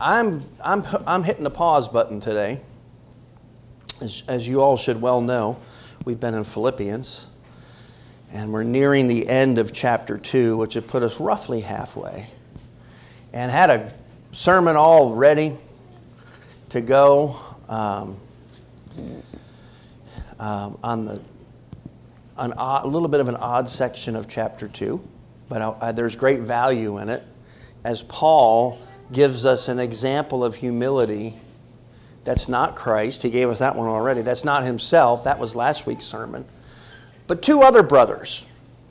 I'm, I'm, I'm hitting the pause button today. As, as you all should well know, we've been in Philippians, and we're nearing the end of chapter 2, which would put us roughly halfway. And had a sermon all ready to go um, um, on the an odd, a little bit of an odd section of chapter 2, but I, I, there's great value in it as Paul gives us an example of humility that's not Christ. He gave us that one already. That's not himself. That was last week's sermon. But two other brothers,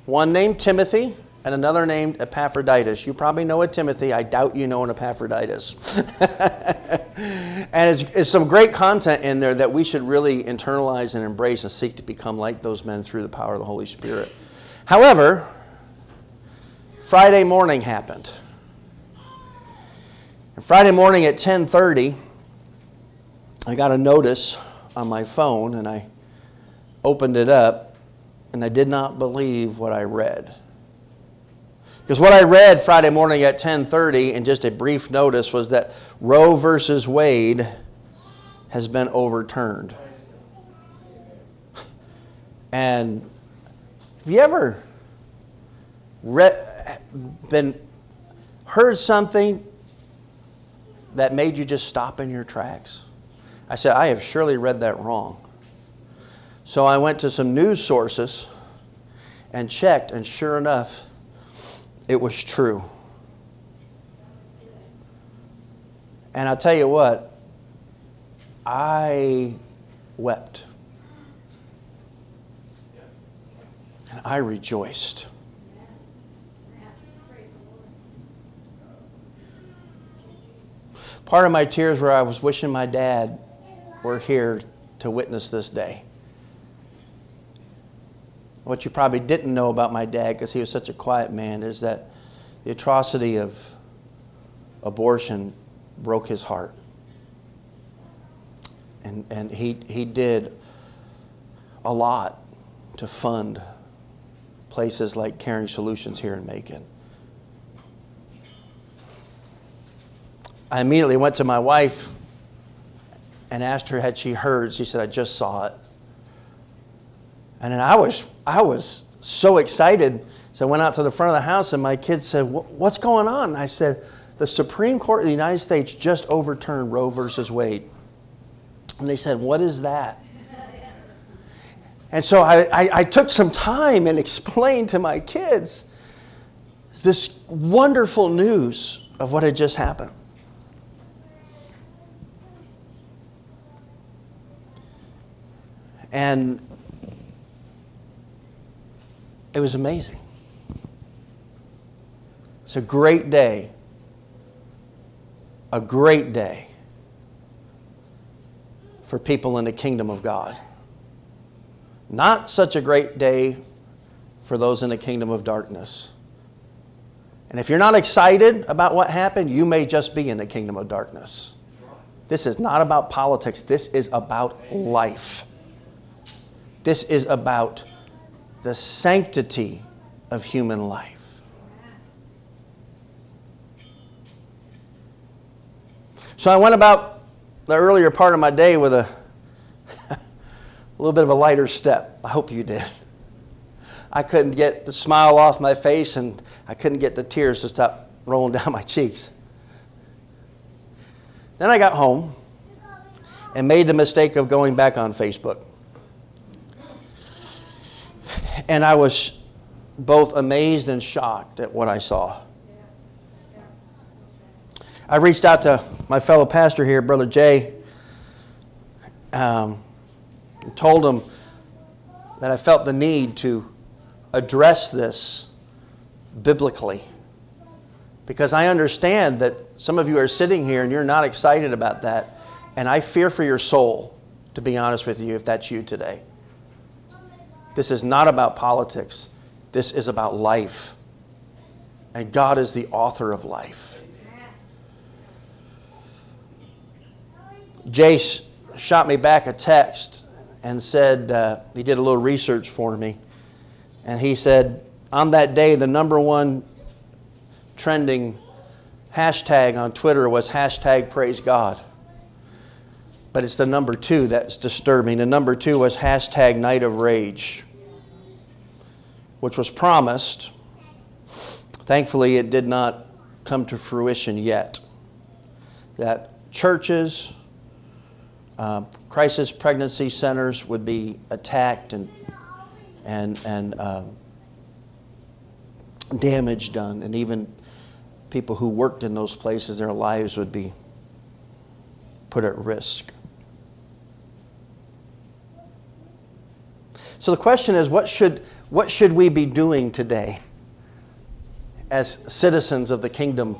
one named Timothy and another named Epaphroditus. You probably know a Timothy. I doubt you know an Epaphroditus. and it's, it's, some great content in there that we should really internalize and embrace and seek to become like those men through the power of the Holy Spirit. However, Friday morning happened. And Friday morning at 10:30, I got a notice on my phone and I opened it up and I did not believe what I read. Because what I read Friday morning at 10:30 in just a brief notice was that Roe versus Wade has been overturned. And have you ever read, been heard something that made you just stop in your tracks? I said, I have surely read that wrong. So I went to some news sources and checked, and sure enough, it was true. And I'll tell you what, I wept. And I rejoiced. Part of my tears were I was wishing my dad were here to witness this day. What you probably didn't know about my dad, because he was such a quiet man, is that the atrocity of abortion broke his heart. And, and he, he did a lot to fund places like Caring Solutions here in Macon. I immediately went to my wife and asked her had she heard. She said, I just saw it. And then I was, I was so excited. So I went out to the front of the house and my kids said, What's going on? I said, The Supreme Court of the United States just overturned Roe versus Wade. And they said, What is that? And so I, I, I took some time and explained to my kids this wonderful news of what had just happened. And it was amazing. It's a great day. A great day for people in the kingdom of God. Not such a great day for those in the kingdom of darkness. And if you're not excited about what happened, you may just be in the kingdom of darkness. This is not about politics, this is about life. This is about the sanctity of human life. So I went about the earlier part of my day with a, a little bit of a lighter step. I hope you did. I couldn't get the smile off my face and I couldn't get the tears to stop rolling down my cheeks. Then I got home and made the mistake of going back on Facebook. And I was both amazed and shocked at what I saw. I reached out to my fellow pastor here, Brother Jay, um, and told him that I felt the need to address this biblically. Because I understand that some of you are sitting here and you're not excited about that. And I fear for your soul, to be honest with you, if that's you today. This is not about politics. This is about life. And God is the author of life. Jace shot me back a text and said, uh, he did a little research for me. And he said, on that day, the number one trending hashtag on Twitter was hashtag praise God. But it's the number two that's disturbing. The number two was hashtag night of rage, which was promised. Thankfully, it did not come to fruition yet. That churches, uh, crisis pregnancy centers would be attacked and, and, and uh, damage done, and even people who worked in those places, their lives would be put at risk. So the question is what should, what should we be doing today as citizens of the kingdom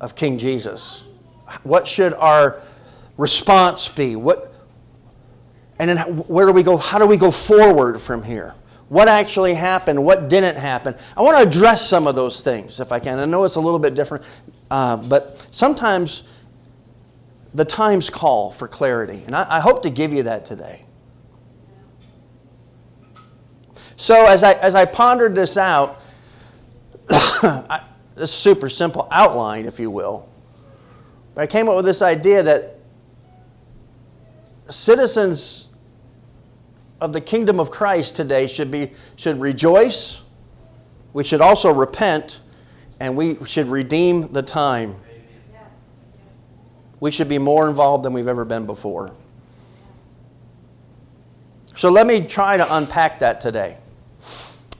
of King Jesus? What should our response be? What, and then where do we go? How do we go forward from here? What actually happened? What didn't happen? I want to address some of those things if I can. I know it's a little bit different, uh, but sometimes the times call for clarity, and I, I hope to give you that today. So as I as I pondered this out, this super simple outline, if you will, but I came up with this idea that citizens of the kingdom of Christ today should be should rejoice. We should also repent, and we should redeem the time. We should be more involved than we've ever been before. So let me try to unpack that today.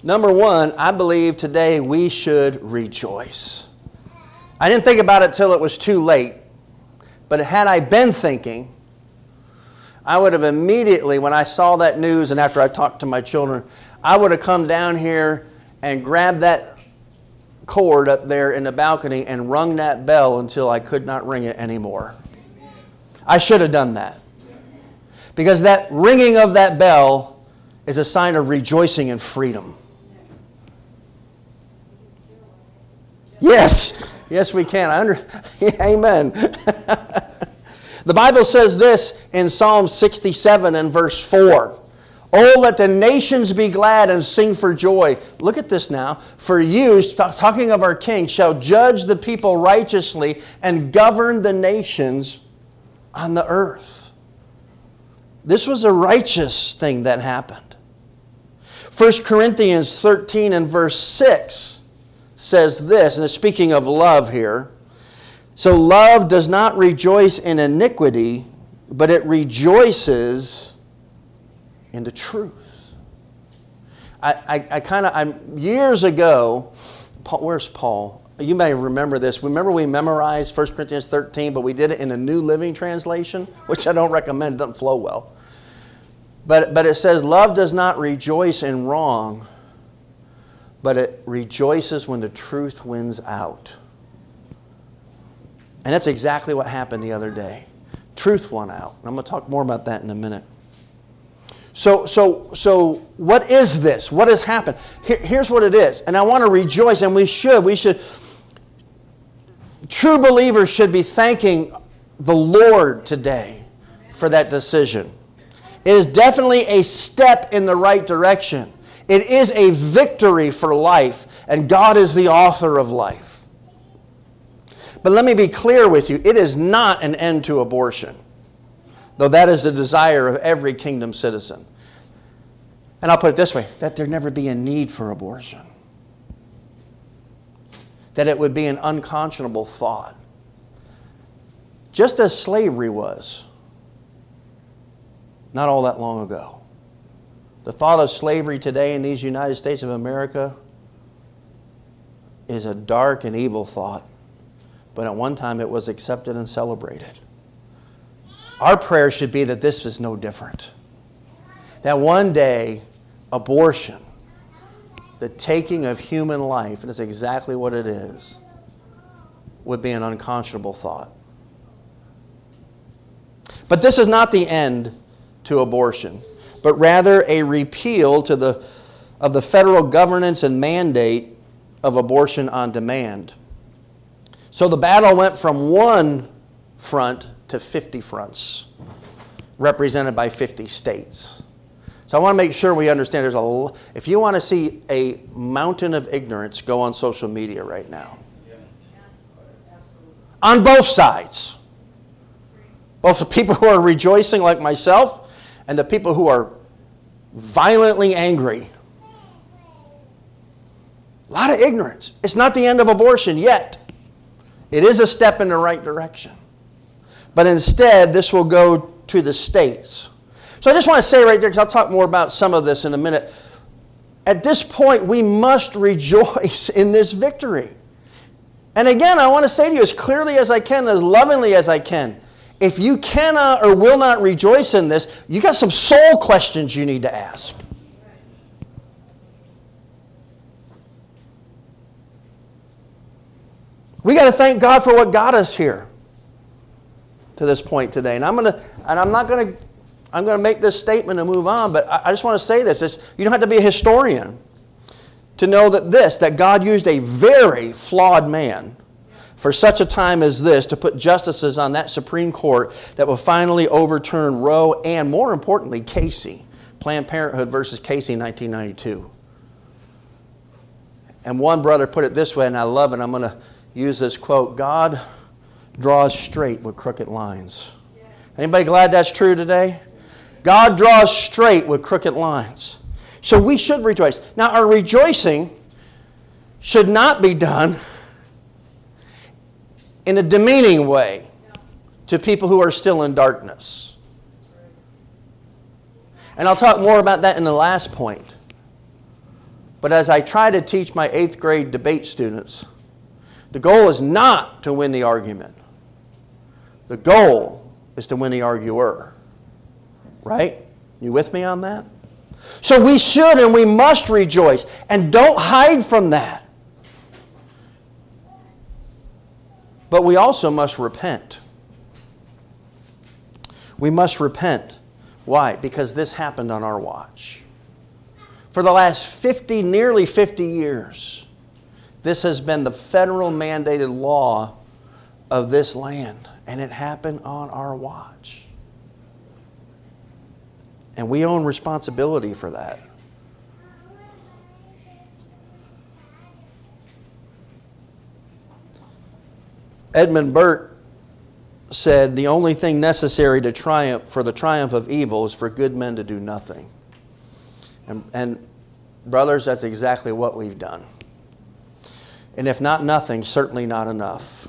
Number one, I believe today we should rejoice. I didn't think about it till it was too late, but had I been thinking, I would have immediately, when I saw that news and after I talked to my children, I would have come down here and grabbed that cord up there in the balcony and rung that bell until I could not ring it anymore. I should have done that. Because that ringing of that bell is a sign of rejoicing and freedom. Yes, yes, we can. I under, amen. The Bible says this in Psalm 67 and verse 4. Oh, let the nations be glad and sing for joy. Look at this now. For you, talking of our king, shall judge the people righteously and govern the nations on the earth. This was a righteous thing that happened. 1 Corinthians 13 and verse 6 says this, and it's speaking of love here. So love does not rejoice in iniquity, but it rejoices in the truth. I, I, I kind of, I'm years ago, Paul, where's Paul? You may remember this. Remember we memorized 1 Corinthians 13, but we did it in a New Living Translation, which I don't recommend. It doesn't flow well. But, but it says, Love does not rejoice in wrong, but it rejoices when the truth wins out. And that's exactly what happened the other day. Truth won out. I'm going to talk more about that in a minute. So, so, so what is this? What has happened? Here, here's what it is. And I want to rejoice, and we should. We should. True believers should be thanking the Lord today for that decision. It is definitely a step in the right direction. It is a victory for life, and God is the author of life. But let me be clear with you it is not an end to abortion, though that is the desire of every kingdom citizen. And I'll put it this way that there never be a need for abortion, that it would be an unconscionable thought. Just as slavery was not all that long ago. The thought of slavery today in these United States of America is a dark and evil thought but at one time it was accepted and celebrated. Our prayer should be that this is no different. That one day, abortion, the taking of human life, and it's exactly what it is, would be an unconscionable thought. But this is not the end to abortion, but rather a repeal to the, of the federal governance and mandate of abortion on demand. So the battle went from one front to 50 fronts, represented by 50 states. So I want to make sure we understand there's a if you want to see a mountain of ignorance go on social media right now. on both sides. Both the people who are rejoicing, like myself, and the people who are violently angry. A lot of ignorance. It's not the end of abortion yet. It is a step in the right direction. But instead, this will go to the states. So I just want to say right there, because I'll talk more about some of this in a minute. At this point, we must rejoice in this victory. And again, I want to say to you as clearly as I can, as lovingly as I can, if you cannot or will not rejoice in this, you got some soul questions you need to ask. We got to thank God for what got us here to this point today. And I'm going to, and I'm not going to, I'm going to make this statement and move on, but I, just want to say this. It's, you don't have to be a historian to know that this, that God used a very flawed man for such a time as this to put justices on that Supreme Court that will finally overturn Roe and, more importantly, Casey, Planned Parenthood versus Casey 1992. And one brother put it this way, and I love it. I'm going to use this quote God draws straight with crooked lines. Anybody glad that's true today? God draws straight with crooked lines. So we should rejoice. Now, our rejoicing should not be done in a demeaning way to people who are still in darkness. And I'll talk more about that in the last point. But as I try to teach my eighth grade debate students, the goal is not to win the argument. The goal is to win the arguer. Right? You with me on that? So we should and we must rejoice. And don't hide from that. But we also must repent. We must repent. Why? Because this happened on our watch. For the last 50, nearly 50 years, this has been the federal mandated law of this land, and it happened on our watch. And we own responsibility for that. Edmund Burke said, The only thing necessary to triumph for the triumph of evil is for good men to do nothing. And, and brothers, that's exactly what we've done. And if not nothing, certainly not enough.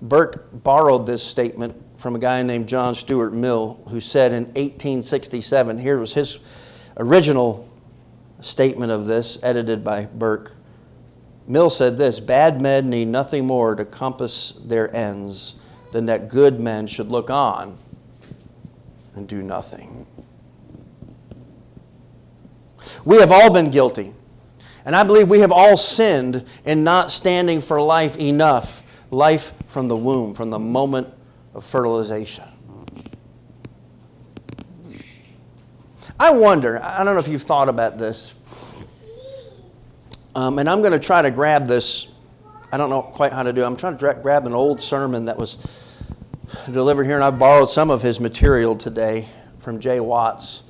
Burke borrowed this statement from a guy named John Stuart Mill, who said in 1867, here was his original statement of this, edited by Burke. Mill said this Bad men need nothing more to compass their ends than that good men should look on and do nothing. We have all been guilty and I believe we have all sinned in not standing for life enough, life from the womb, from the moment of fertilization. I wonder, I don't know if you've thought about this, um, and I'm going to try to grab this. I don't know quite how to do it. I'm trying to grab an old sermon that was delivered here, and I've borrowed some of his material today from Jay Watts,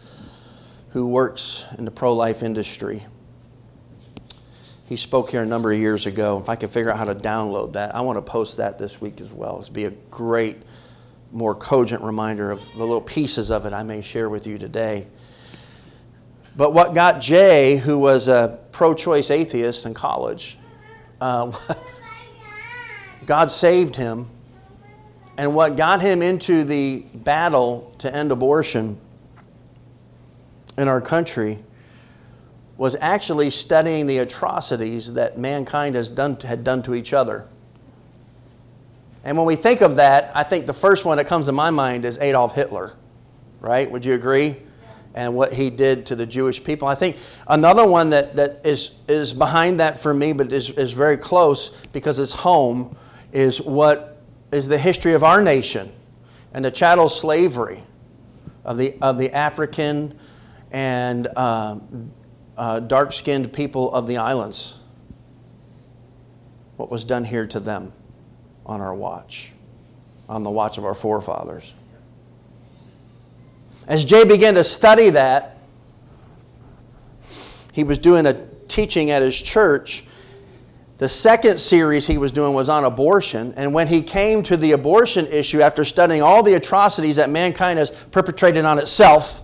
who works in the pro life industry. He spoke here a number of years ago. If I can figure out how to download that, I want to post that this week as well. It'd be a great, more cogent reminder of the little pieces of it I may share with you today. But what got Jay, who was a pro choice atheist in college, uh, God saved him. And what got him into the battle to end abortion in our country was actually studying the atrocities that mankind has done, had done to each other. And when we think of that, I think the first one that comes to my mind is Adolf Hitler, right? Would you agree? And what he did to the Jewish people. I think another one that, that is, is behind that for me, but is, is very close because it's home, is what is the history of our nation and the chattel slavery of the, of the African and um, uh, dark skinned people of the islands. What was done here to them on our watch, on the watch of our forefathers. As Jay began to study that, he was doing a teaching at his church The second series he was doing was on abortion. And when he came to the abortion issue, after studying all the atrocities that mankind has perpetrated on itself,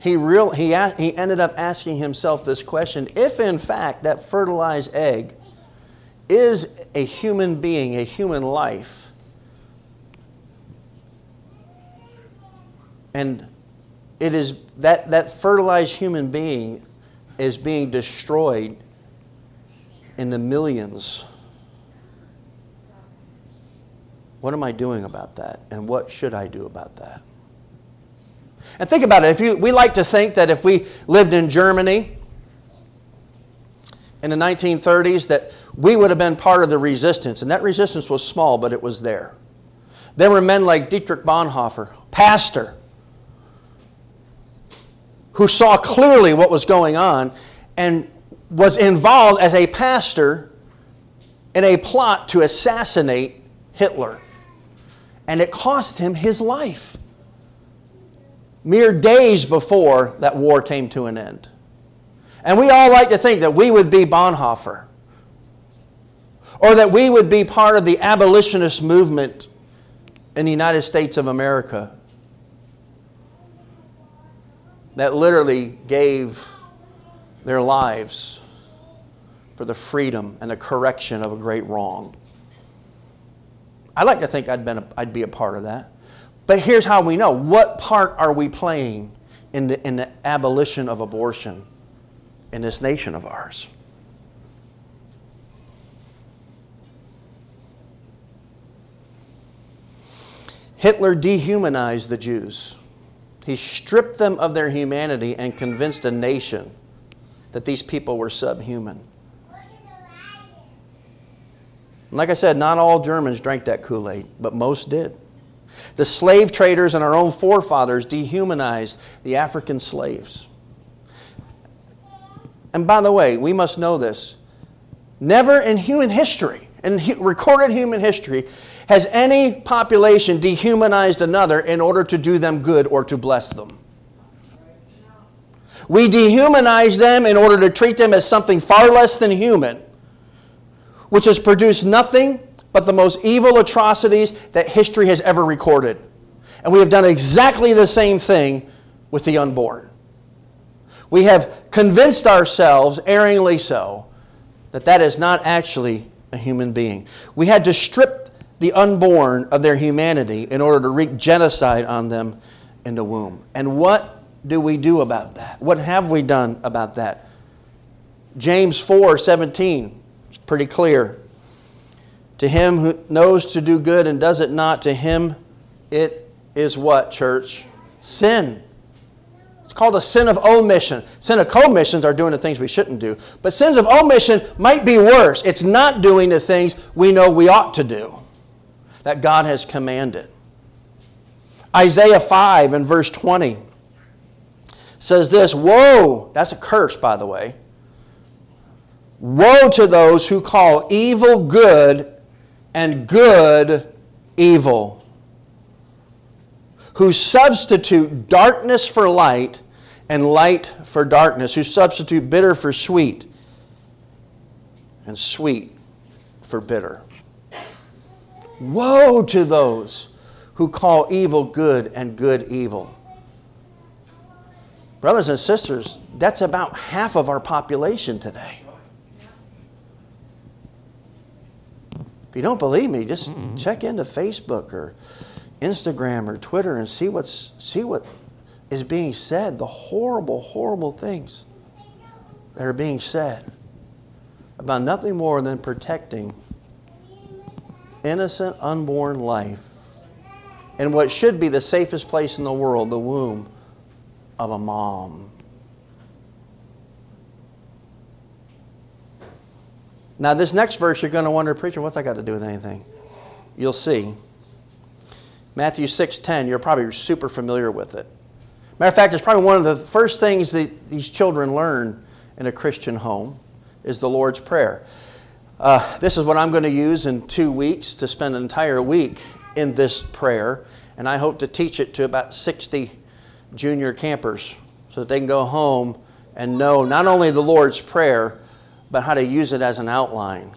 he, real, he, he ended up asking himself this question if, in fact, that fertilized egg is a human being, a human life, and it is that, that fertilized human being is being destroyed in the millions. What am I doing about that? And what should I do about that? And think about it. If you, we like to think that if we lived in Germany in the 1930s, that we would have been part of the resistance. And that resistance was small, but it was there. There were men like Dietrich Bonhoeffer, pastor, who saw clearly what was going on and was involved as a pastor in a plot to assassinate Hitler. And it cost him his life mere days before that war came to an end. And we all like to think that we would be Bonhoeffer or that we would be part of the abolitionist movement in the United States of America that literally gave their lives for the freedom and the correction of a great wrong. I like to think I'd, been a, I'd be a part of that. But here's how we know what part are we playing in the, in the abolition of abortion in this nation of ours? Hitler dehumanized the Jews. He stripped them of their humanity and convinced a nation that these people were subhuman. like I said, not all Germans drank that Kool Aid, but most did. The slave traders and our own forefathers dehumanized the African slaves. And by the way, we must know this. Never in human history, in recorded human history, has any population dehumanized another in order to do them good or to bless them. We dehumanize them in order to treat them as something far less than human, which has produced nothing but the most evil atrocities that history has ever recorded. And we have done exactly the same thing with the unborn. We have convinced ourselves, erringly so, that that is not actually a human being. We had to strip the unborn of their humanity in order to wreak genocide on them in the womb. And what do we do about that? What have we done about that? James 4 17 is pretty clear. To him who knows to do good and does it not, to him it is what, church? Sin. It's called a sin of omission. Sin of commissions are doing the things we shouldn't do. But sins of omission might be worse. It's not doing the things we know we ought to do, that God has commanded. Isaiah 5 and verse 20 says this Woe, that's a curse, by the way. Woe to those who call evil good and good evil, who substitute darkness for light and light for darkness, who substitute bitter for sweet and sweet for bitter. Woe to those who call evil good and good evil. Brothers and sisters, that's about half of our population today. If you don't believe me, just mm-hmm. check into Facebook or Instagram or Twitter and see what's see what is being said, the horrible, horrible things that are being said about nothing more than protecting innocent unborn life in what should be the safest place in the world, the womb of a mom. Now, this next verse, you're going to wonder, preacher, what's that got to do with anything? You'll see. Matthew 6:10, you're probably super familiar with it. Matter of fact, it's probably one of the first things that these children learn in a Christian home is the Lord's Prayer. Uh, this is what I'm going to use in two weeks to spend an entire week in this prayer, and I hope to teach it to about 60 junior campers so that they can go home and know not only the Lord's Prayer, but how to use it as an outline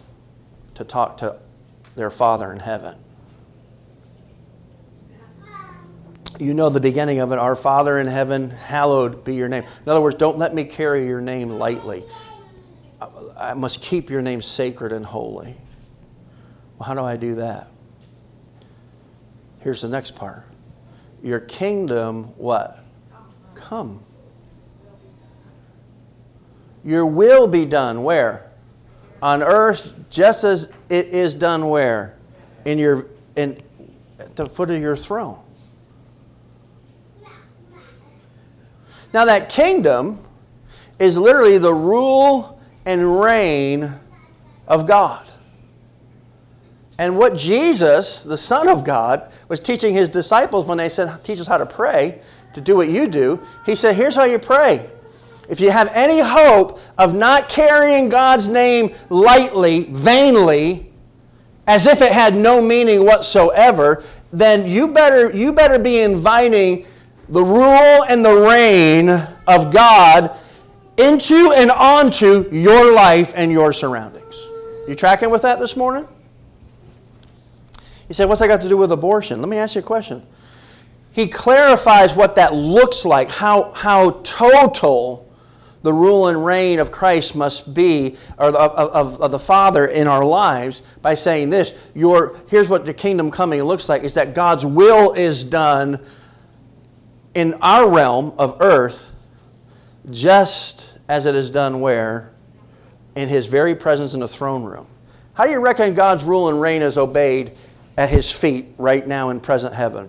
to talk to their Father in heaven. You know the beginning of it Our Father in heaven, hallowed be your name. In other words, don't let me carry your name lightly. I must keep your name sacred and holy. Well, how do I do that? Here's the next part. Your kingdom, what? Come. Your will be done where? On earth, just as it is done where? In your in at the foot of your throne. Now that kingdom is literally the rule and reign of God. And what Jesus, the Son of God, was teaching his disciples when they said, Teach us how to pray, to do what you do, he said, Here's how you pray. If you have any hope of not carrying God's name lightly, vainly, as if it had no meaning whatsoever, then you better, you better be inviting the rule and the reign of God into and onto your life and your surroundings. You tracking with that this morning? You say, What's that got to do with abortion? Let me ask you a question. He clarifies what that looks like, how, how total the rule and reign of Christ must be, or of, of, of, the Father in our lives, by saying this your, here's what the kingdom coming looks like is that God's will is done in our realm of earth just as it is done where? In his very presence in the throne room. How do you reckon God's rule and reign is obeyed at his feet right now in present heaven?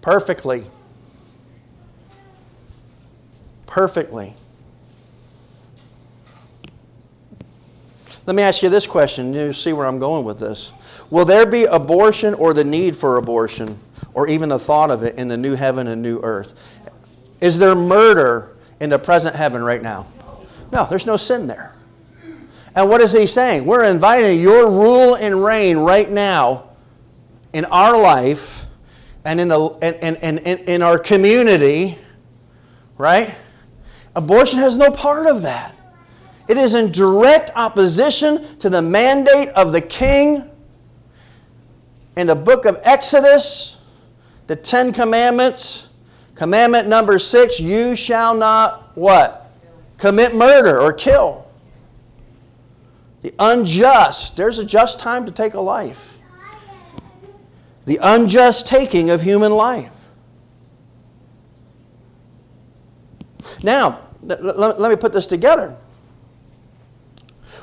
Perfectly. Perfectly. Let me ask you this question. You see where I'm going with this. Will there be abortion or the need for abortion or even the thought of it in the new heaven and new earth? Is there murder in the present heaven right now? No, there's no sin there. And what is he saying? We're inviting your rule and reign right now in our life and in, the, in, in, in, in our community, right? Abortion has no part of that. It is in direct opposition to the mandate of the king in the book of Exodus, the Ten Commandments. Commandment number six, you shall not what? Commit murder or kill. The unjust, there's a just time to take a life. The unjust taking of human life. Now, let me put this together.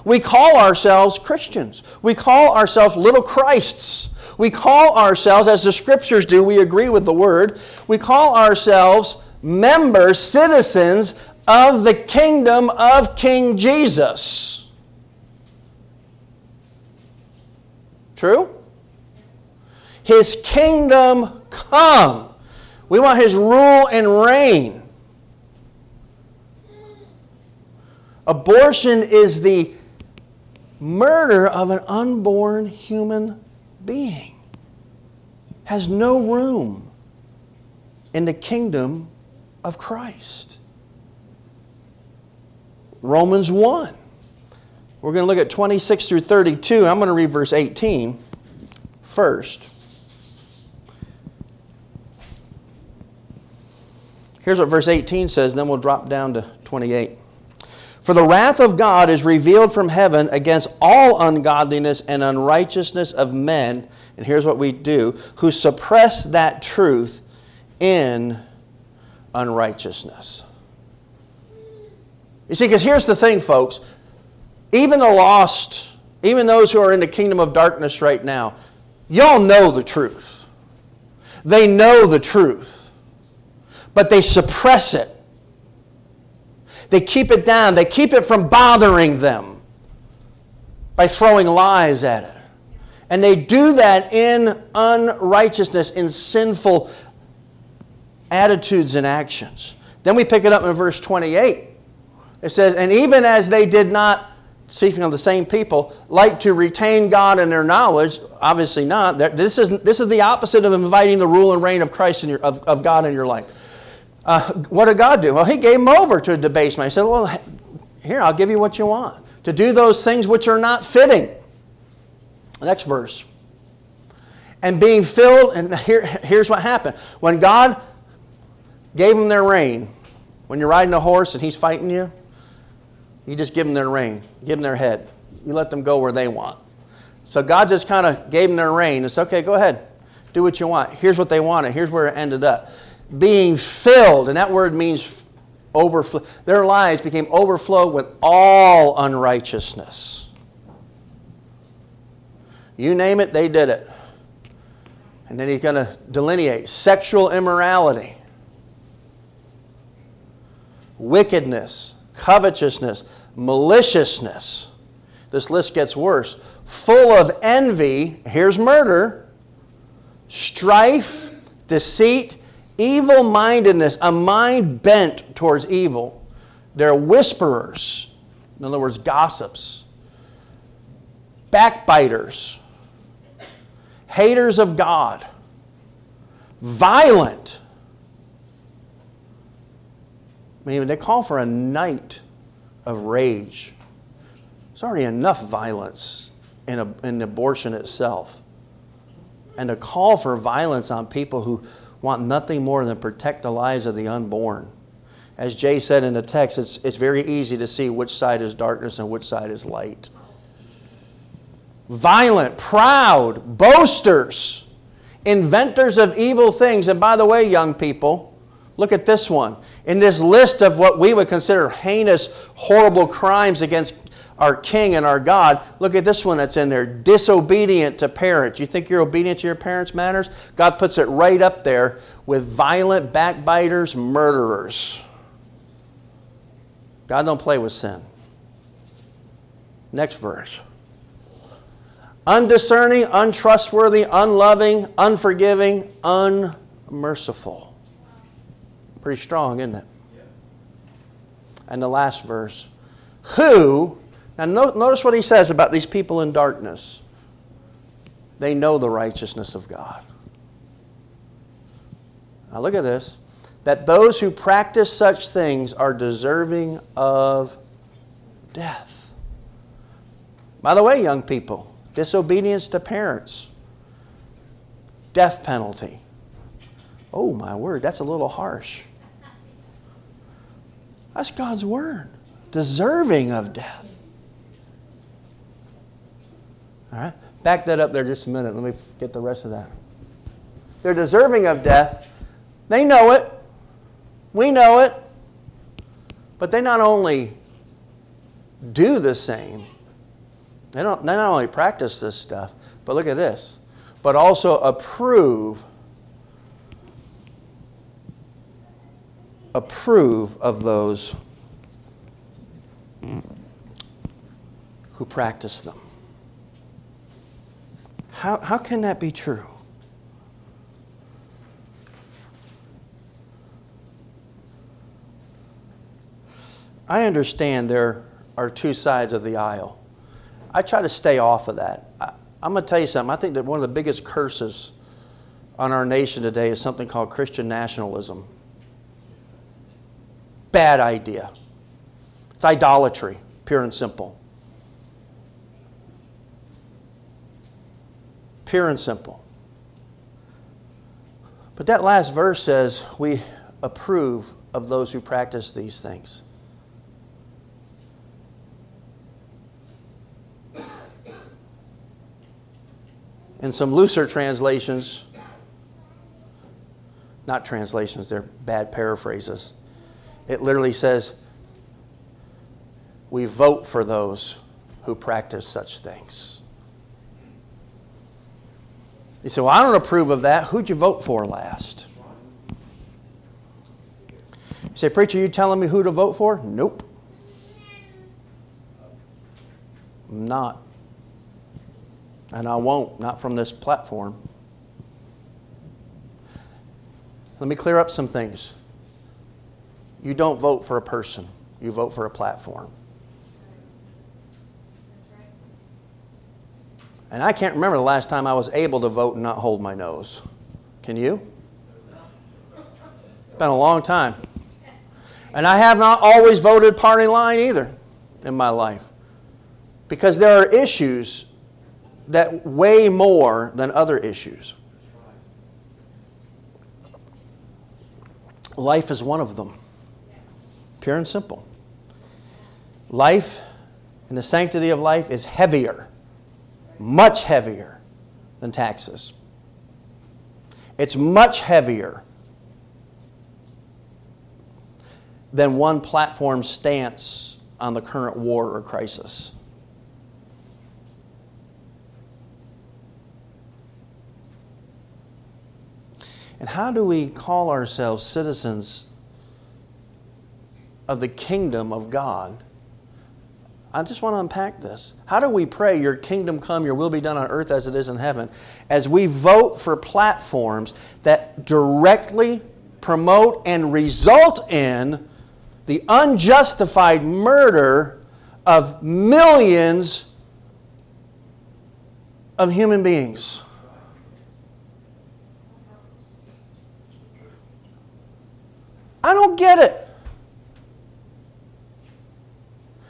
We call ourselves Christians. We call ourselves little Christs. We call ourselves, as the scriptures do, we agree with the word, we call ourselves members, citizens of the kingdom of King Jesus. True? His kingdom come. We want his rule and reign. Abortion is the murder of an unborn human being. Has no room in the kingdom of Christ. Romans 1. We're going to look at 26 through 32. I'm going to read verse 18 first. Here's what verse 18 says, then we'll drop down to 28. For the wrath of God is revealed from heaven against all ungodliness and unrighteousness of men, and here's what we do, who suppress that truth in unrighteousness. You see, because here's the thing, folks even the lost, even those who are in the kingdom of darkness right now, y'all know the truth. They know the truth, but they suppress it. They keep it down, they keep it from bothering them by throwing lies at it. And they do that in unrighteousness, in sinful attitudes and actions. Then we pick it up in verse 28. It says, And even as they did not speaking of the same people, like to retain God in their knowledge? Obviously not. This is, this is the opposite of inviting the rule and reign of Christ in your, of, of God in your life. Uh, what did God do? Well, He gave them over to a debasement. He said, Well, here, I'll give you what you want. To do those things which are not fitting. Next verse. And being filled, and here, here's what happened. When God gave them their rein, when you're riding a horse and he's fighting you, you just give them their rein, give them their head. You let them go where they want. So God just kind of gave them their rein. It's okay, go ahead, do what you want. Here's what they wanted, here's where it ended up. Being filled, and that word means overflow. Their lives became overflowed with all unrighteousness. You name it, they did it. And then he's going to delineate sexual immorality, wickedness, covetousness, maliciousness. This list gets worse. Full of envy, here's murder, strife, deceit, evil mindedness, a mind bent towards evil. They're whisperers, in other words, gossips, backbiters, haters of God, violent. I mean, they call for a night of rage. There's already enough violence in, a, in abortion itself. And to call for violence on people who want nothing more than protect the lives of the unborn. As Jay said in the text, it's, it's very easy to see which side is darkness and which side is light. Violent, proud, boasters, inventors of evil things. And by the way, young people, look at this one. In this list of what we would consider heinous, horrible crimes against our King and our God. Look at this one that's in there disobedient to parents. You think your obedience to your parents matters? God puts it right up there with violent backbiters, murderers. God don't play with sin. Next verse. Undiscerning, untrustworthy, unloving, unforgiving, unmerciful. Pretty strong, isn't it? And the last verse. Who now, notice what he says about these people in darkness. They know the righteousness of God. Now, look at this that those who practice such things are deserving of death. By the way, young people, disobedience to parents, death penalty. Oh, my word, that's a little harsh. That's God's word. Deserving of death. All right? Back that up there just a minute. Let me get the rest of that. They're deserving of death. They know it. We know it. But they not only do the same, they, don't, they not only practice this stuff, but look at this, but also approve approve of those who practice them. How, how can that be true? I understand there are two sides of the aisle. I try to stay off of that. I, am going to tell you something. I think that one of the biggest curses on our nation today is something called Christian nationalism. Bad idea. It's idolatry, pure and simple. Pure and simple. But that last verse says we approve of those who practice these things. In some looser translations, not translations, they're bad paraphrases. It literally says, We vote for those who practice such things. You say, Well, I don't approve of that. Who'd you vote for last? You say, Preacher, you telling me who to vote for? Nope. Not. And I won't, not from this platform. Let me clear up some things. You don't vote for a person, you vote for a platform. And I can't remember the last time I was able to vote and not hold my nose. Can you? It's been a long time. And I have not always voted party line either in my life. Because there are issues that weigh more than other issues. Life is one of them. Pure and simple. Life and the sanctity of life is heavier, much heavier than taxes. It's much heavier than one platform stance on the current war or crisis. And how do we call ourselves citizens of the kingdom of God? I just want to unpack this. How do we pray, Your kingdom come, Your will be done on earth as it is in heaven, as we vote for platforms that directly promote and result in the unjustified murder of millions of human beings? I don't get it.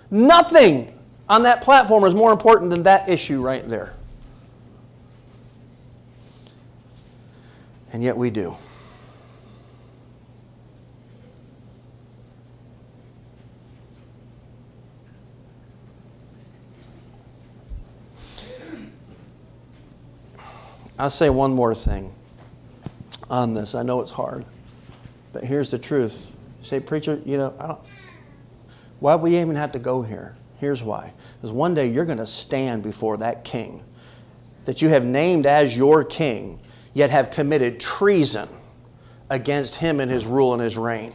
Nothing on that platform is more important than that issue right there. And yet we do. I'll say one more thing on this. I know it's hard. But here's the truth. You say, preacher, you know, why we even have to go here? Here's why. Because one day you're going to stand before that king that you have named as your king, yet have committed treason against him and his rule and his reign.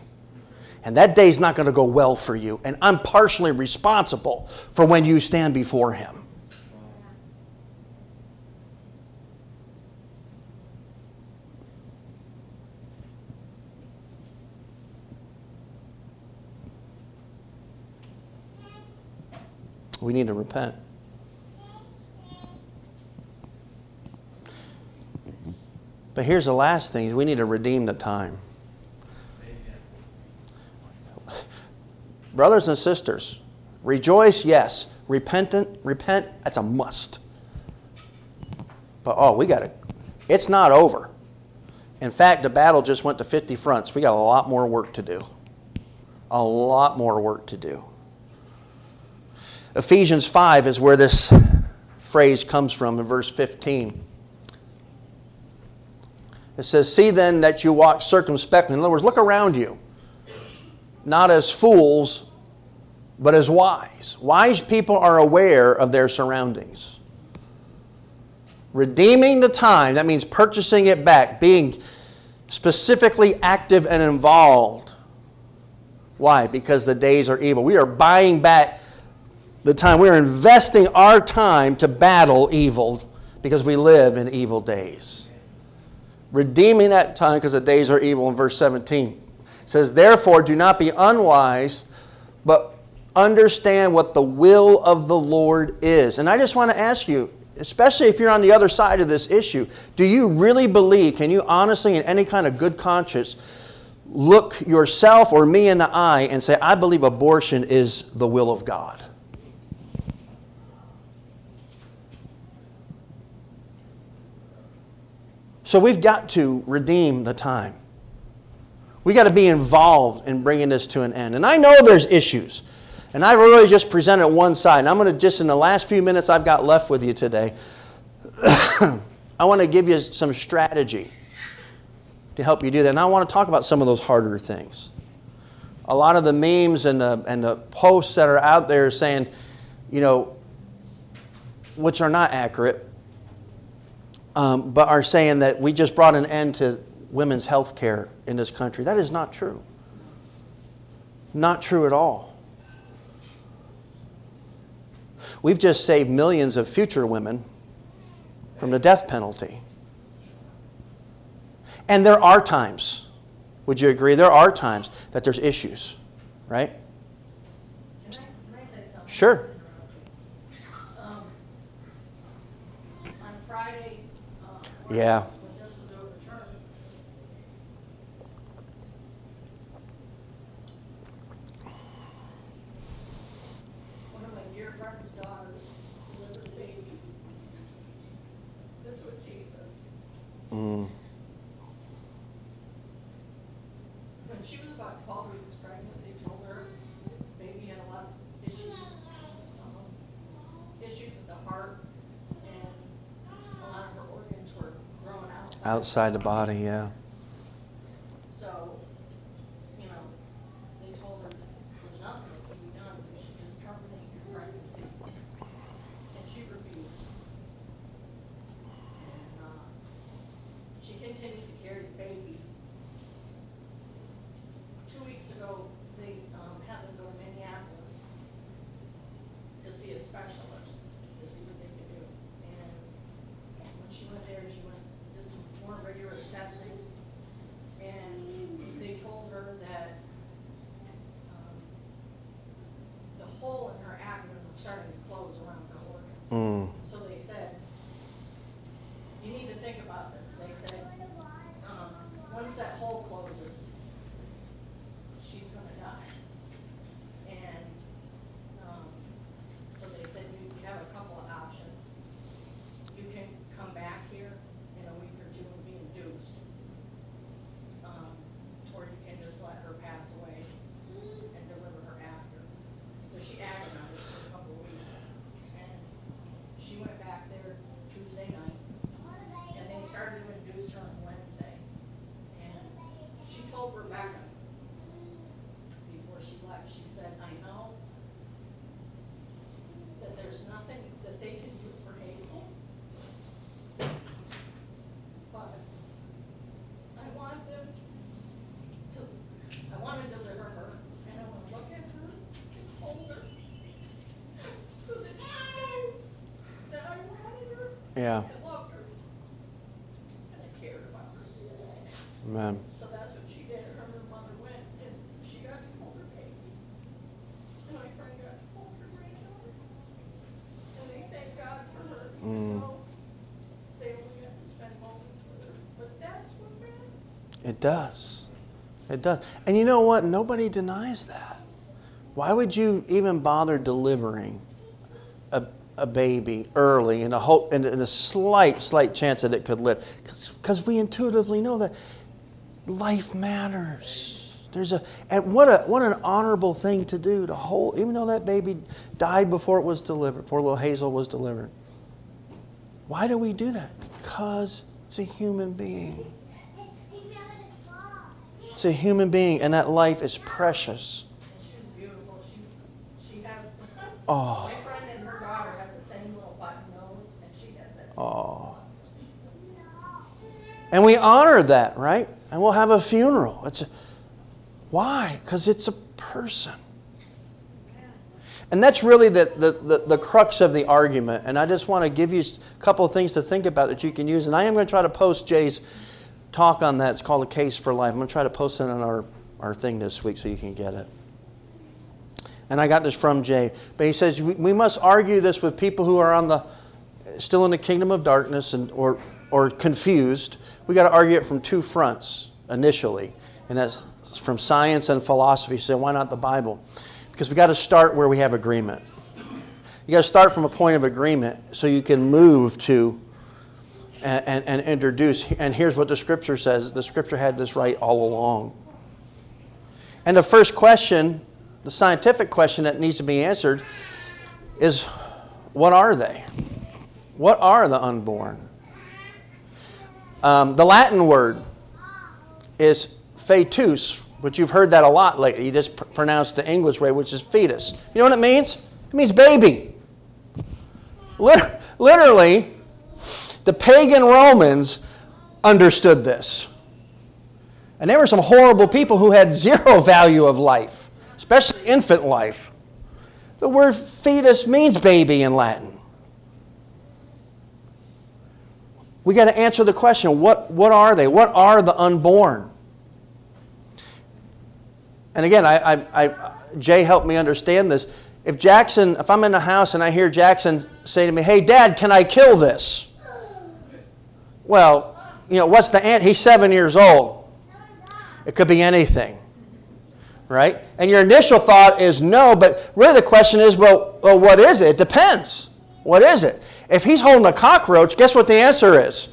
And that day's not going to go well for you. And I'm partially responsible for when you stand before him. We need to repent. But here's the last thing we need to redeem the time. Brothers and sisters, rejoice, yes. Repentant, repent, that's a must. But oh, we got to, it's not over. In fact, the battle just went to 50 fronts. We got a lot more work to do. A lot more work to do. Ephesians 5 is where this phrase comes from in verse 15. It says, See then that you walk circumspectly. In other words, look around you, not as fools, but as wise. Wise people are aware of their surroundings. Redeeming the time, that means purchasing it back, being specifically active and involved. Why? Because the days are evil. We are buying back the time. We are investing our time to battle evil because we live in evil days. Redeeming that time because the days are evil in verse 17. It says, Therefore, do not be unwise, but understand what the will of the Lord is. And I just want to ask you, especially if you're on the other side of this issue, do you really believe, can you honestly, in any kind of good conscience, look yourself or me in the eye and say, I believe abortion is the will of God? So we've got to redeem the time. We got to be involved in bringing this to an end. And I know there's issues. And I really just presented one side. And I'm going to just, in the last few minutes I've got left with you today, I want to give you some strategy to help you do that. And I want to talk about some of those harder things. A lot of the memes and the, and the posts that are out there saying, you know, which are not accurate, um, but are saying that we just brought an end to women's health care in this country. That is not true. Not true at all. We've just saved millions of future women from the death penalty. And there are times, would you agree? There are times that there's issues, right? Sure. Yeah. apart, and a lot of her organs were growing outside. The body, yeah. So, you know, they told her there's nothing that can be done, you should just terminate your pregnancy. And she refused. And, uh, she continued to carry the baby. Two weeks ago, they, um, had them go to Minneapolis to see a specialist, to see what they could do. And when she went there, she went, did some more rigorous testing. And they told her that, um, the hole in her abdomen was starting to close around her organs. Mm. So they said, you need to think about this. They said, um, once that hole closes, she's gonna die. And, um, so they said, you, you have a couple of options. You can come back here in a week or two and be induced. Um, or you can just let her pass away and deliver her after. So she agonized for a couple of weeks. And she went back there Tuesday night, and they started to induce her on Wednesday. And she told Rebecca before she left, she said, I know that there's nothing that they can do for Hazel. But I want them to, I want to deliver her, and I want to look at her and hold her, so that she knows that I wanted her. Yeah. I loved her. And I cared about her. Amen. So that's what she did. Her and her mother went, and she got to hold her baby. And my friend got to hold her granddaughter. And they thank God for her, even Mm. though they only got to spend moments with her. But that's what matters. It does. It does. And you know what? Nobody denies that. Why would you even bother delivering a, baby early in a hope in, in a slight, slight chance that it could live? Because we intuitively know that life matters. There's a and what a what an honorable thing to do to hold, even though that baby died before it was delivered, poor little Hazel was delivered. Why do we do that? Because it's a human being. It's a human being, and that life is precious. And she was beautiful. She, she had, Oh. my friend and her daughter had the same little button nose, and she had that. same Oh. And we honor that, right? And we'll have a funeral. It's a, why? Because it's a person. And that's really the, the, the, the crux of the argument. And I just want to give you a couple of things to think about that you can use. And I am going to try to post Jay's talk on that. It's called A Case for Life. I'm going to try to post it on our, our thing this week so you can get it. And I got this from Jay. But he says we, we must argue this with people who are on the still in the kingdom of darkness and or or confused. We got to argue it from two fronts initially, and that's from science and philosophy. So why not the Bible? Because we got to start where we have agreement. You got to start from a point of agreement so you can move to and, and, and introduce. And here's what the scripture says. The scripture had this right all along. And the first question, the scientific question that needs to be answered, is what are they? What are the unborn? Um, the Latin word is fetus, which you've heard that a lot lately. You just pr- pronounce the English way, which is fetus. You know what it means? It means baby. Lit- literally, the pagan Romans understood this. And there were some horrible people who had zero value of life, especially infant life. The word fetus means baby in Latin. We got to answer the question what, what are they? What are the unborn? And again, I, I, I, Jay helped me understand this. If Jackson, if I'm in the house and I hear Jackson say to me, hey, Dad, can I kill this? Well, you know, what's the ant? He's seven years old. It could be anything, right? And your initial thought is no, but really the question is, well, well what is it? It depends. What is it? If he's holding a cockroach, guess what the answer is?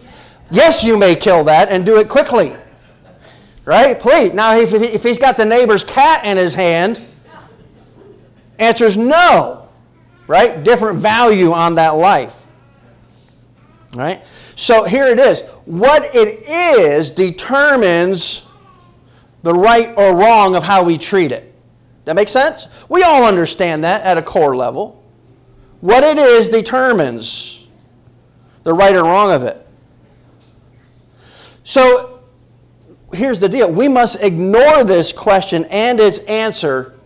Yes, you may kill that and do it quickly. Right? Please. Now, if, if he's got the neighbor's cat in his hand, answer is no. Right? right? Different value on that life. Right? So here it is. What it is determines the right or wrong of how we treat it. That makes sense? We all understand that at a core level. What it is determines the right or wrong of it. So here's the deal we must ignore this question and its answer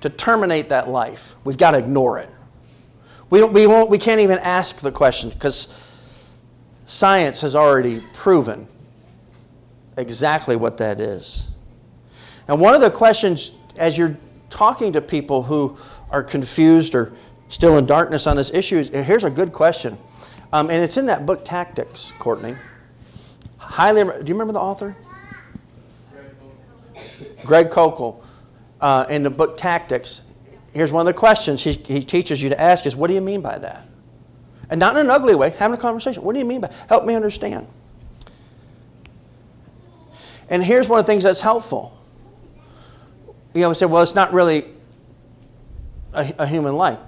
to terminate that life. We've got to ignore it. We, we, won't, we can't even ask the question because science has already proven exactly what that is. And one of the questions, as you're talking to people who are confused or still in darkness on this issue, here's a good question. Um, and it's in that book, Tactics, Courtney. Highly, do you remember the author? Greg Koukl. Uh, in the book Tactics, here's one of the questions he, he teaches you to ask is, what do you mean by that? And not in an ugly way, having a conversation. What do you mean by help me understand? And here's one of the things that's helpful. You know, we say, well, it's not really a, a human life.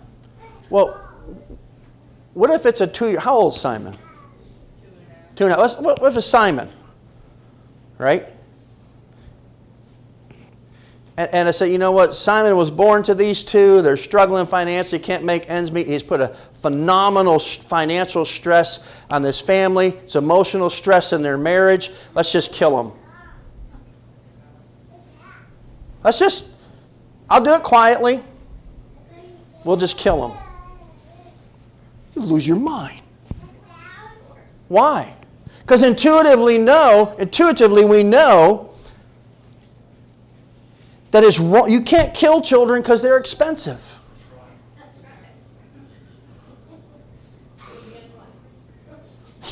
Well, what if it's a two year, how old Simon? Two and a half. What if it's Simon? Right? And, and I said, you know what? Simon was born to these two. They're struggling financially, can't make ends meet. He's put a phenomenal financial stress on this family. It's emotional stress in their marriage. Let's just kill him. Let's just, I'll do it quietly. We'll just kill him. You lose your mind. Why? Because intuitively know, intuitively we know that is wrong. You can't kill children because they're expensive.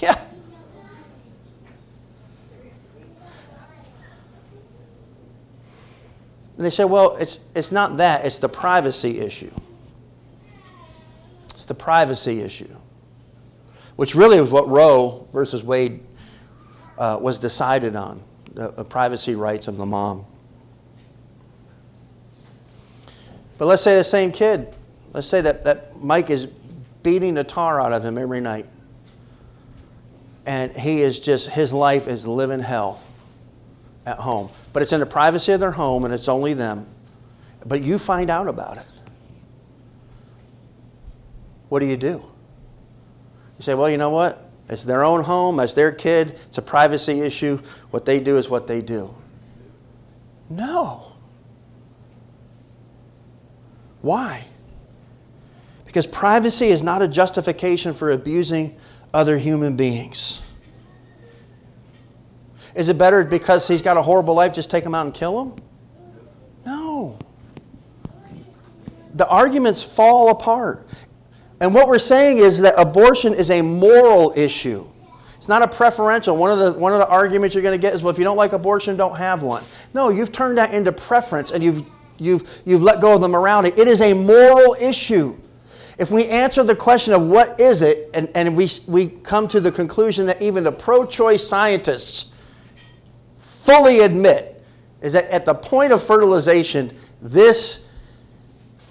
Yeah. And they said, well, it's, it's not that, it's the privacy issue. It's the privacy issue, which really was what Roe versus Wade uh, was decided on the, the privacy rights of the mom. But let's say the same kid, let's say that, that Mike is beating the tar out of him every night. And he is just, his life is living hell at home. But it's in the privacy of their home and it's only them. But you find out about it. What do you do? You say, well, you know what? It's their own home, it's their kid, it's a privacy issue. What they do is what they do. No. Why? Because privacy is not a justification for abusing other human beings. Is it better because he's got a horrible life, just take him out and kill him? No. The arguments fall apart. And what we're saying is that abortion is a moral issue. It's not a preferential. One of the, one of the arguments you're going to get is, well, if you don't like abortion, don't have one. No, you've turned that into preference and you've You've, you've let go of the morality. It is a moral issue. If we answer the question of what is it, and, and we, we come to the conclusion that even the pro choice scientists fully admit, is that at the point of fertilization, this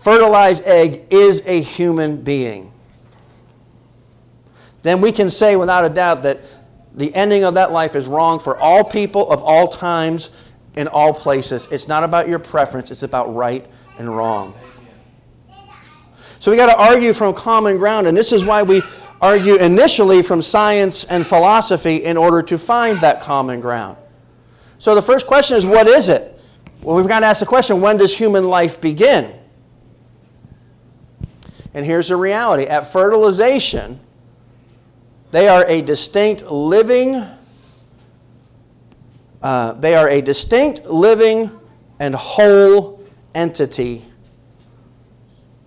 fertilized egg is a human being. Then we can say without a doubt that the ending of that life is wrong for all people of all times in all places. It's not about your preference, it's about right and wrong. So we got to argue from common ground, and this is why we argue initially from science and philosophy in order to find that common ground. So the first question is what is it? Well, we've got to ask the question when does human life begin? And here's the reality at fertilization, they are a distinct living uh, they are a distinct, living, and whole entity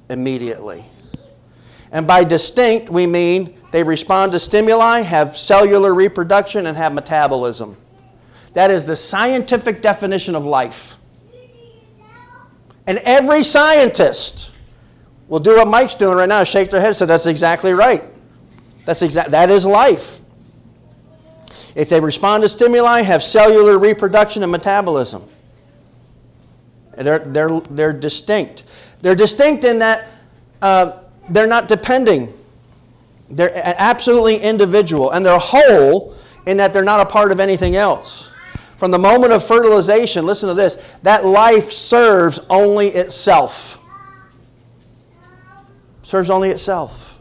immediately. And by distinct, we mean they respond to stimuli, have cellular reproduction, and have metabolism. That is the scientific definition of life. And every scientist will do what Mike's doing right now, shake their head say, That's exactly right. That's exa- that is life. If they respond to stimuli, have cellular reproduction and metabolism. They're, they're, they're distinct. They're distinct in that uh, they're not depending. They're absolutely individual, and they're whole in that they're not a part of anything else. From the moment of fertilization, listen to this, that life serves only itself. Serves only itself.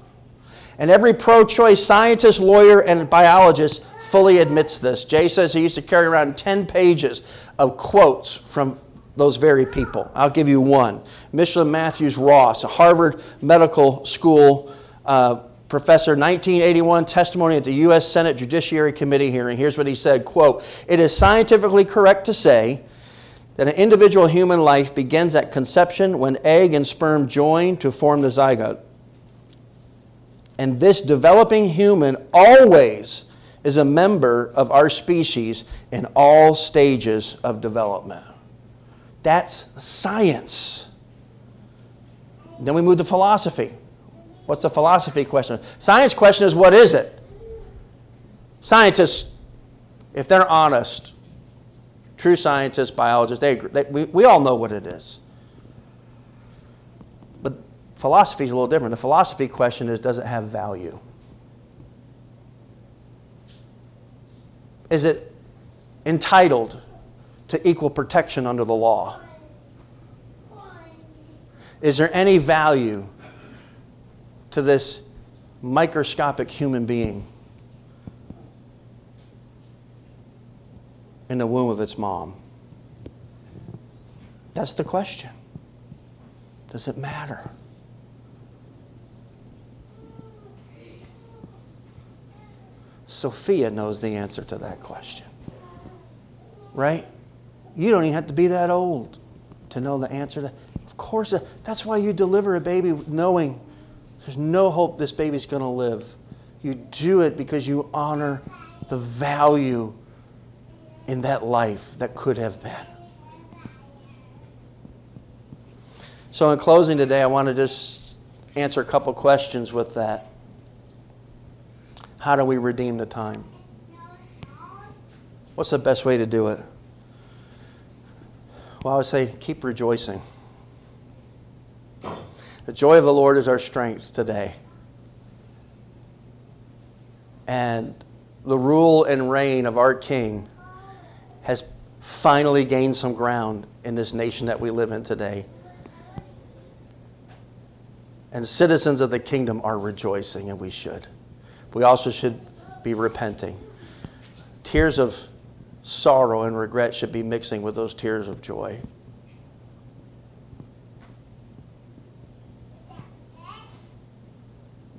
And every pro choice scientist, lawyer, and biologist fully admits this. Jay says he used to carry around 10 pages of quotes from those very people. I'll give you one. Micheline Matthews Roth, a Harvard Medical School uh, professor 1981 testimony at the U.S. Senate Judiciary Committee hearing. Here's what he said quote, It is scientifically correct to say that an individual human life begins at conception when egg and sperm join to form the zygote. And this developing human always is a member of our species in all stages of development. That's science. Then we move to philosophy. What's the philosophy question? Science question is what is it? Scientists, if they're honest, true scientists, biologists, they, they, we, we all know what it is. But philosophy is a little different. The philosophy question is does it have value? Is it entitled to equal protection under the law? Is there any value to this microscopic human being in the womb of its mom? That's the question. Does it matter? Sophia knows the answer to that question. Right? You don't even have to be that old to know the answer to Of course, uh, that's why you deliver a baby knowing there's no hope this baby's going to live. You do it because you honor the value in that life that could have been. So, in closing today, I want to just answer a couple questions with that. How do we redeem the time? What's the best way to do it? Well, I would say keep rejoicing. The joy of the Lord is our strength today. And the rule and reign of our King has finally gained some ground in this nation that we live in today. And citizens of the kingdom are rejoicing, and we should. We also should be repenting. Tears of sorrow and regret should be mixing with those tears of joy.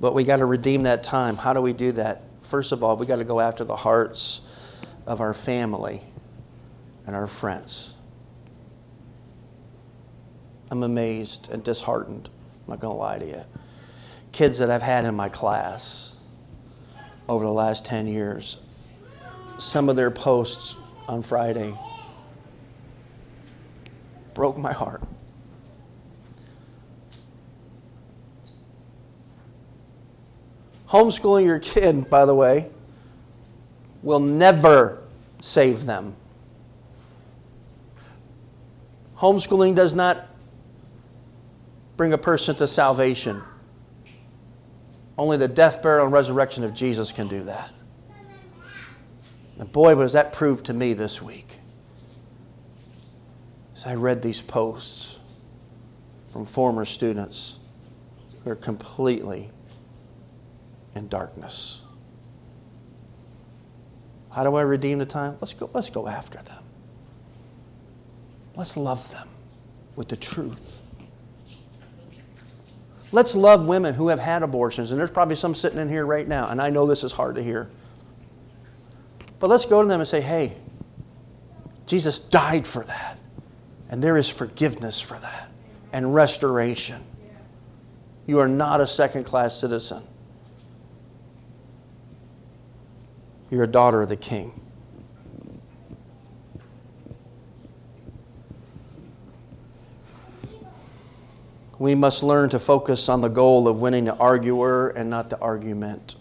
But we got to redeem that time. How do we do that? First of all, we got to go after the hearts of our family and our friends. I'm amazed and disheartened. I'm not going to lie to you. Kids that I've had in my class over the last 10 years. Some of their posts on Friday broke my heart. Homeschooling your kid, by the way, will never save them. Homeschooling does not bring a person to salvation. Only the death, burial, and resurrection of Jesus can do that. And boy, was that proved to me this week. As I read these posts from former students who are completely in darkness. How do I redeem the time? Let's go, let's go after them. Let's love them with the truth. Let's love women who have had abortions, and there's probably some sitting in here right now, and I know this is hard to hear. But let's go to them and say, hey, Jesus died for that, and there is forgiveness for that, and restoration. You are not a second class citizen, you're a daughter of the king. We must learn to focus on the goal of winning the arguer and not the argument.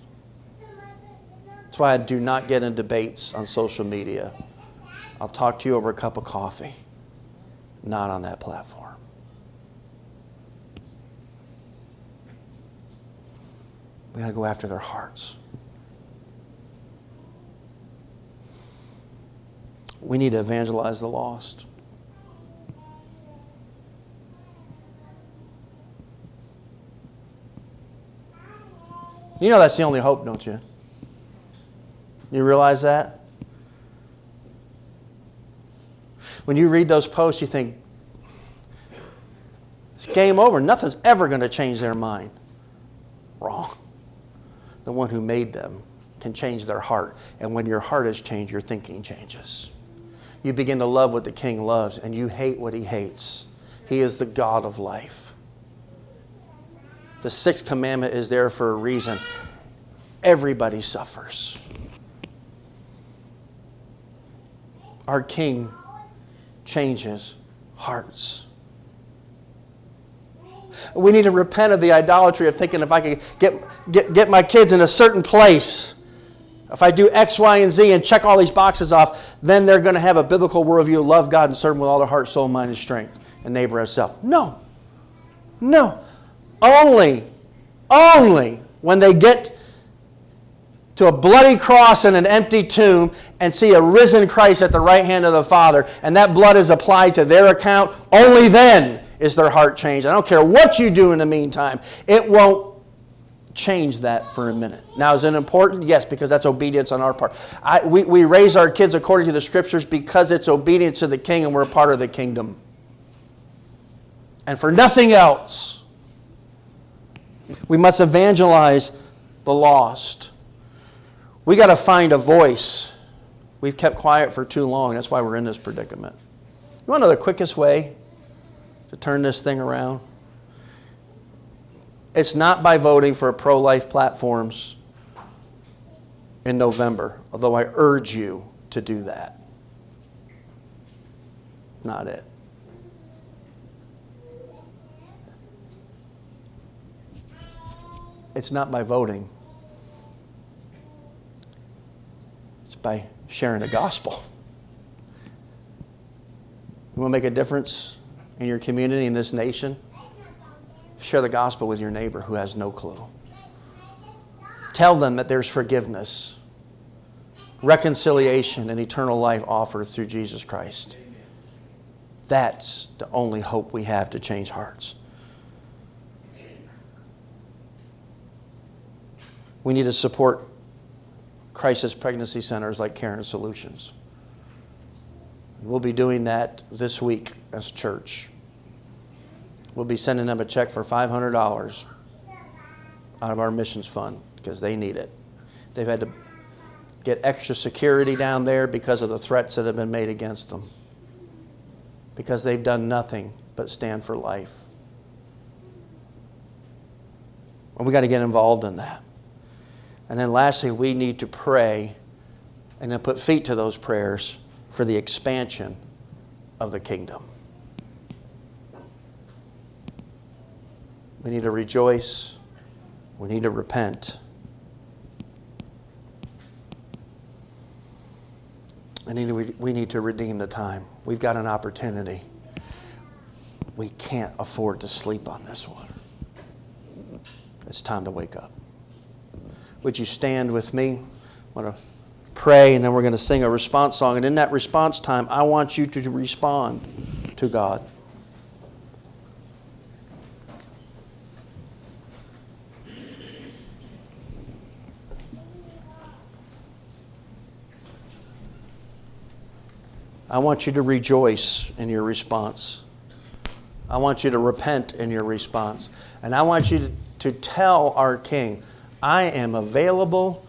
That's why I do not get in debates on social media. I'll talk to you over a cup of coffee, not on that platform. We got to go after their hearts. We need to evangelize the lost. You know that's the only hope, don't you? You realize that? When you read those posts, you think, it's game over. Nothing's ever going to change their mind. Wrong. The one who made them can change their heart. And when your heart is changed, your thinking changes. You begin to love what the king loves, and you hate what he hates. He is the God of life. The sixth commandment is there for a reason. Everybody suffers. Our king changes hearts. We need to repent of the idolatry of thinking if I could get, get, get my kids in a certain place, if I do X, Y, and Z and check all these boxes off, then they're going to have a biblical worldview, love God and serve Him with all their heart, soul, mind, and strength, and neighbor as self. No. No. Only, only when they get to a bloody cross and an empty tomb and see a risen Christ at the right hand of the Father, and that blood is applied to their account, only then is their heart changed. I don't care what you do in the meantime, it won't change that for a minute. Now, is it important? Yes, because that's obedience on our part. I, we, we raise our kids according to the scriptures because it's obedience to the king and we're part of the kingdom. And for nothing else, we must evangelize the lost. We got to find a voice. We've kept quiet for too long. That's why we're in this predicament. You want to know the quickest way to turn this thing around? It's not by voting for pro life platforms in November, although I urge you to do that. Not it. It's not by voting. It's by sharing the gospel. You want to make a difference in your community, in this nation? Share the gospel with your neighbor who has no clue. Tell them that there's forgiveness, reconciliation, and eternal life offered through Jesus Christ. That's the only hope we have to change hearts. We need to support crisis pregnancy centers like Caring Solutions. We'll be doing that this week as church. We'll be sending them a check for $500 out of our missions fund because they need it. They've had to get extra security down there because of the threats that have been made against them. Because they've done nothing but stand for life. And we got to get involved in that. And then lastly, we need to pray and then put feet to those prayers for the expansion of the kingdom. We need to rejoice. We need to repent. And we need to redeem the time. We've got an opportunity. We can't afford to sleep on this one. It's time to wake up. Would you stand with me? I want to pray, and then we're going to sing a response song. And in that response time, I want you to respond to God. I want you to rejoice in your response. I want you to repent in your response. And I want you to, to tell our King, I am available.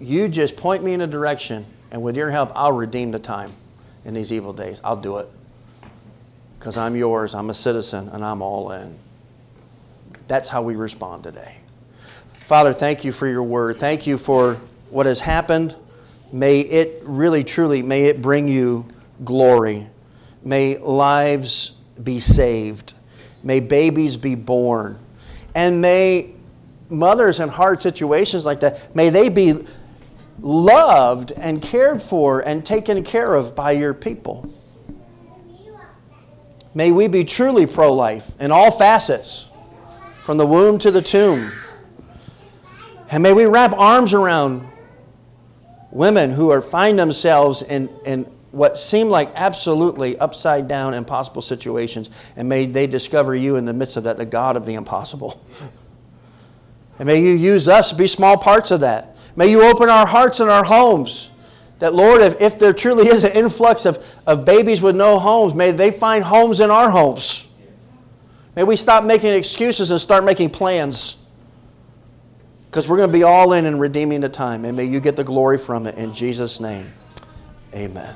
You just point me in a direction, and with your help, I'll redeem the time in these evil days. I'll do it. Because I'm yours, I'm a citizen, and I'm all in. That's how we respond today. Father, thank you for your word. Thank you for what has happened. May it really, truly, may it bring you glory. May lives be saved. May babies be born. And may mothers in hard situations like that, may they be loved and cared for and taken care of by your people. May we be truly pro life in all facets, from the womb to the tomb. And may we wrap arms around women who are find themselves in, in what seem like absolutely upside down impossible situations and may they discover you in the midst of that the god of the impossible and may you use us to be small parts of that. May you open our hearts and our homes that lord if, if there truly is an influx of, of babies with no homes may they find homes in our homes. May we stop making excuses and start making plans. Because we're going to be all in and redeeming the time. And may you get the glory from it. In jesus name amen